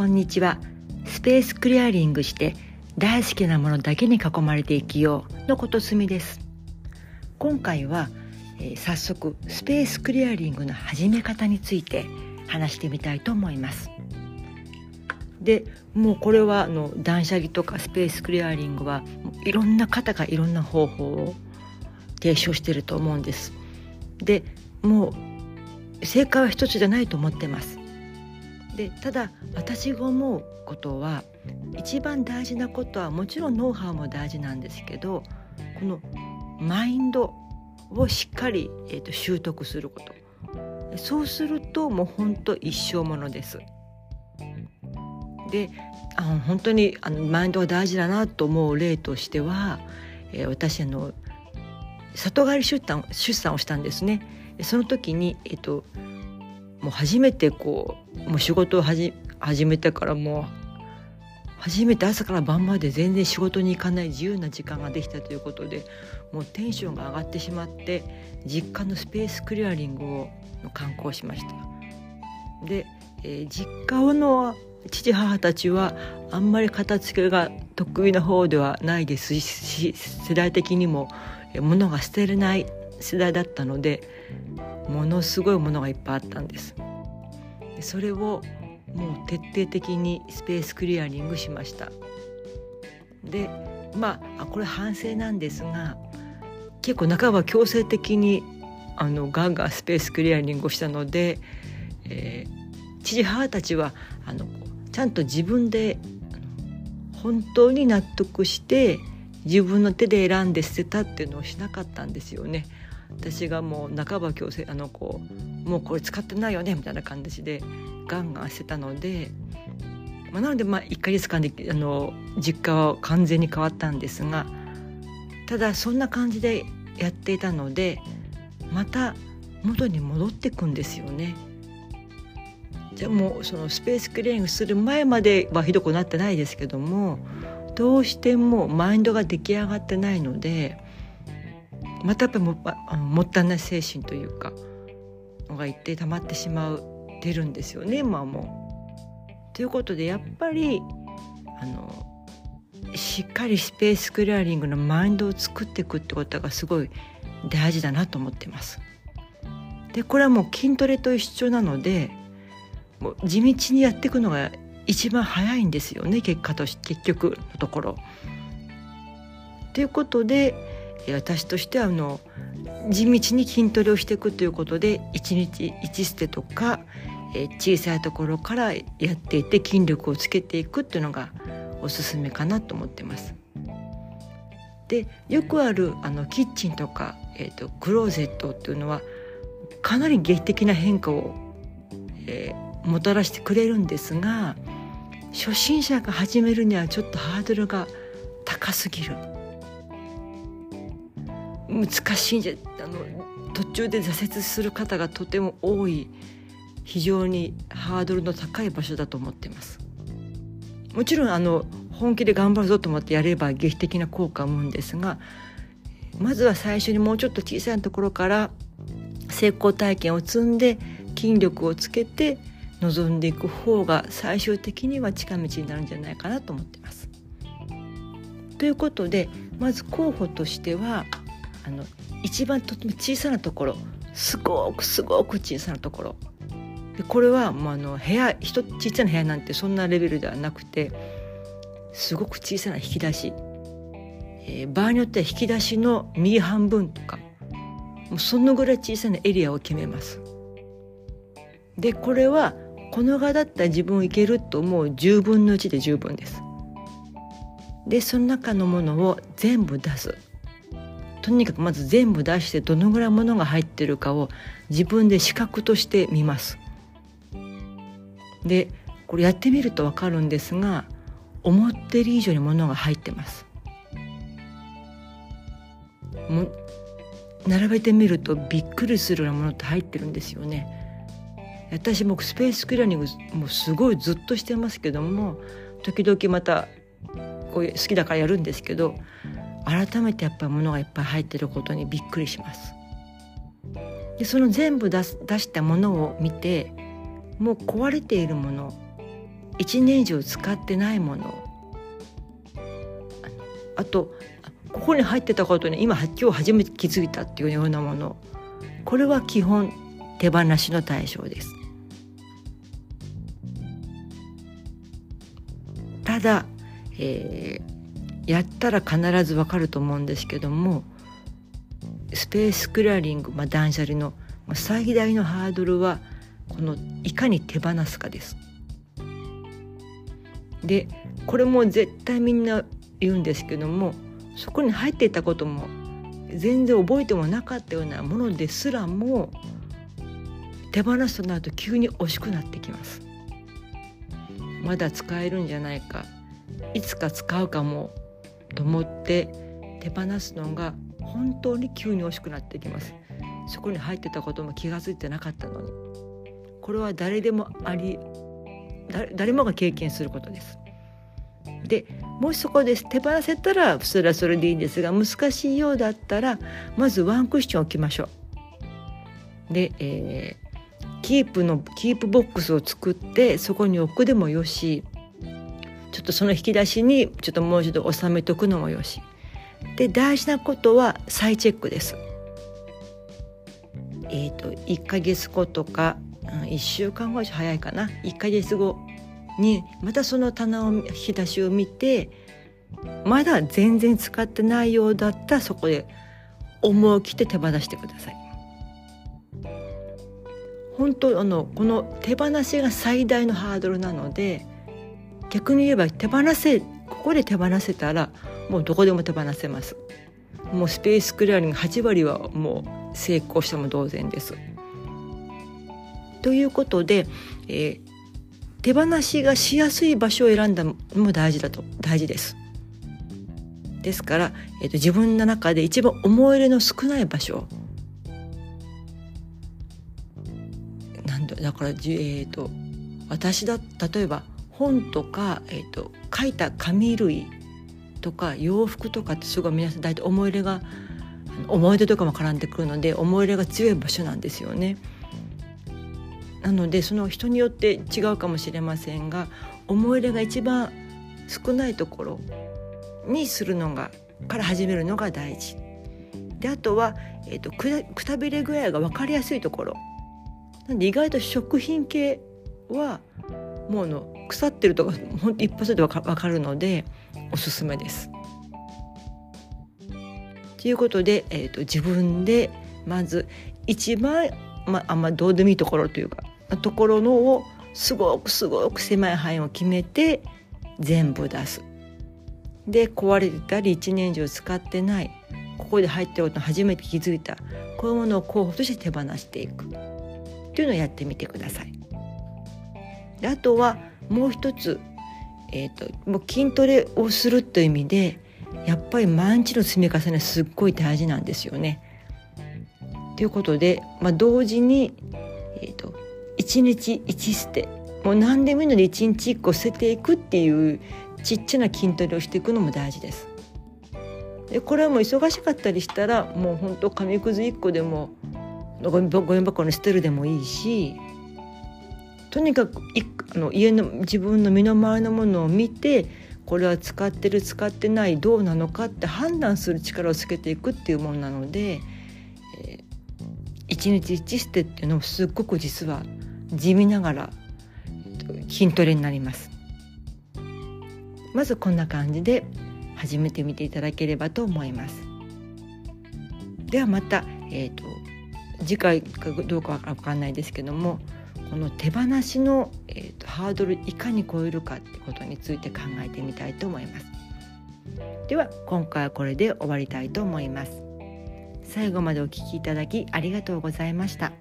こんにちは。スペースクリアリングして大好きなものだけに囲まれて生きようのことすみです。今回は、えー、早速スペースクリアリングの始め方について話してみたいと思います。でもうこれはあの断捨離とかスペースクリアリングはいろんな方がいろんな方法を提唱してると思うんです。でもう正解は一つじゃないと思ってます。でただ私が思うことは一番大事なことはもちろんノウハウも大事なんですけどこのマインドをしっかり、えーと、習得することそうするともう本当一生ものです。であの本当にあのマインドが大事だなと思う例としては、えー、私あの里帰り出産出産をしたんですね。その時に、えっと、もう初めてこうもう仕事を始めてからもう初めて朝から晩まで全然仕事に行かない自由な時間ができたということでもうテンションが上がってしまって実家のスペースクリアリングを観光しました。で、えー、実家の父母たちはあんまり片付けが得意な方ではないですし世代的にも物が捨てれない世代だったのでものすごいものがいっぱいあったんですそれをもう徹底的にスペースクリアリングしましたでまあこれ反省なんですが結構半ば強制的にあのガンガンスペースクリアリングをしたので、えー、父母たちはあのちゃんと自分で本当に納得して自分の手で選んで捨てたっていうのをしなかったんですよね。私がもう半ば強制あのこうもうこれ使ってないよねみたいな感じでガンガンしてたので、まあ、なのでまあ1か月間であの実家は完全に変わったんですがただそんな感じでやっていたのでまた元に戻ってくんですよね。じゃあもうそのスペースクリーニングする前まではひどくなってないですけどもどうしてもマインドが出来上がってないのでまたやっぱもあのもったいない精神というかのが一定溜まってしまう出るんですよね今も。ということでやっぱりあのしっかりスペースクリアリングのマインドを作っていくってことがすごい大事だなと思ってます。でこれはもう筋トレと一緒なのでもう地道にやっていくのが一番早いんですよね結果とし結局のところ。ということで私としてはあの地道に筋トレをしていくということで1日1ステとか小さいところからやっていって筋力をつけていくっていうのがおすすめかなと思ってます。でよくあるあのキッチンとか、えーと、クローゼットっていうのはかなり劇的な変化を、えー、もたらしてくれるんですが初心者が始めるにはちょっとハードルが高すぎる。難しいんじゃあの途中で挫折する方がとても多い非常にハードルの高い場所だと思ってます。もちろんあの本気で頑張るぞと思ってやれば劇的な効果を生むんですがまずは最初にもうちょっと小さなところから成功体験を積んで筋力をつけて臨んでいく方が最終的には近道になるんじゃないかなと思ってます。ということでまず候補としてはあの一番とても小さなところすごくすごく小さなところでこれはもうあの部屋一小さな部屋なんてそんなレベルではなくてすごく小さな引き出し、えー、場合によっては引き出しの右半分とかもうそのぐらい小さなエリアを決めます。でこれはこの側だったら自分いけると思う1分の1で十分です。でその中のものを全部出すとにかくまず全部出してどのぐらいものが入ってるかを自分で視覚として見ます。でこれやってみると分かるんですが思ってる以上にものが入ってます。も並べてみるとびっくりするようなものって入ってるんですよね。私もスペースクリアニングもうすごいずっとしてますけども時々またこういう好きだからやるんですけど改めてやっぱり物がいっぱい入ってることにびっくりします。でその全部出す出したものを見てもう壊れているもの1年以上使ってないものあとここに入ってたことに今今日初めて気づいたっていうようなものこれは基本手放しの対象ですただ、えー、やったら必ずわかると思うんですけどもスペースクラリング、まあ、断捨離の最大のハードルはこのいかに手放すかです。でこれも絶対みんな言うんですけどもそこに入っていたことも全然覚えてもなかったようなものですらも手放すとなると急に惜しくなってきます。まだ使えるんじゃないかいつか使うかもと思って手放すのが本当に急に惜しくなってきます。そこに入ってたことも気が付いてなかったのに。これは誰でもあり誰もが経験することです。でもしそこで手放せたらそれはそれでいいんですが難しいようだったらまずワンクッション置きましょう。で、えー、キープのキープボックスを作ってそこに置くでもよしちょっとその引き出しにちょっともう一度収めとくのもよしで大事なことは再チェックです。えーと、1ヶ月後とか、うん、1週間後早いかな1ヶ月後にまたその棚を引き出しを見てまだ全然使ってないようだったらそこで思い切って手放してください。本当あのこの手放しが最大のハードルなので逆に言えば手放せここで手放せたらもうどこでも手放せますもうスペースクリアリング8割はもう成功しても同然です。ということで、えー、手放しがしやすい場所を選んだのも大事だと大事です。ですから、えーと、自分の中で一番思い入れの少ない場所なんだだから、えーと、私だ例えば本とか、えーと書いた紙類とか洋服とかってすごい皆さん大体思い入れが思い出とかも絡んでくるので思い入れが強い場所なんですよね。なのでその人によって違うかもしれませんが思い入れが一番少ないところにするのがから始めるのが大事。であとは、えーと、くたびれ具合が分かりやすいところなんで意外と食品系はもうの腐ってるとかほんと一発で分かるのでおすすめです。ということで、えーと、自分でまず一番、まあんまどうでもいいところというかところのをすごくすごく狭い範囲を決めて全部出す。で壊れてたり1年以上使ってないここで入ってること初めて気づいたこういうものを候補として手放していくというのをやってみてください。であとはもう一つえーと、もう筋トレをするという意味でやっぱり毎日の積み重ねすっごい大事なんですよね。ということで、まあ、同時に、えーと、1日1捨てもう何でもいいので1日1個捨てていくっていうちっちゃな筋トレをしていくのも大事です。でこれはもう忙しかったりしたらもうほんと紙くず1個でもゴミ箱に捨てるでもいいしとにかくいあの家の自分の身の回りのものを見てこれは使ってる使ってないどうなのかって判断する力をつけていくっていうものなので、えー、一日一捨てっていうのもすっごく実は地味ながら筋トレになります。まずこんな感じで始めてみていただければと思います。ではまた、えーと、と次回かどうかわかんないですけどもこの手放しの、えーと、ハードルいかに超えるかってことについて考えてみたいと思いますでは今回はこれで終わりたいと思います最後までお聞きいただきありがとうございました。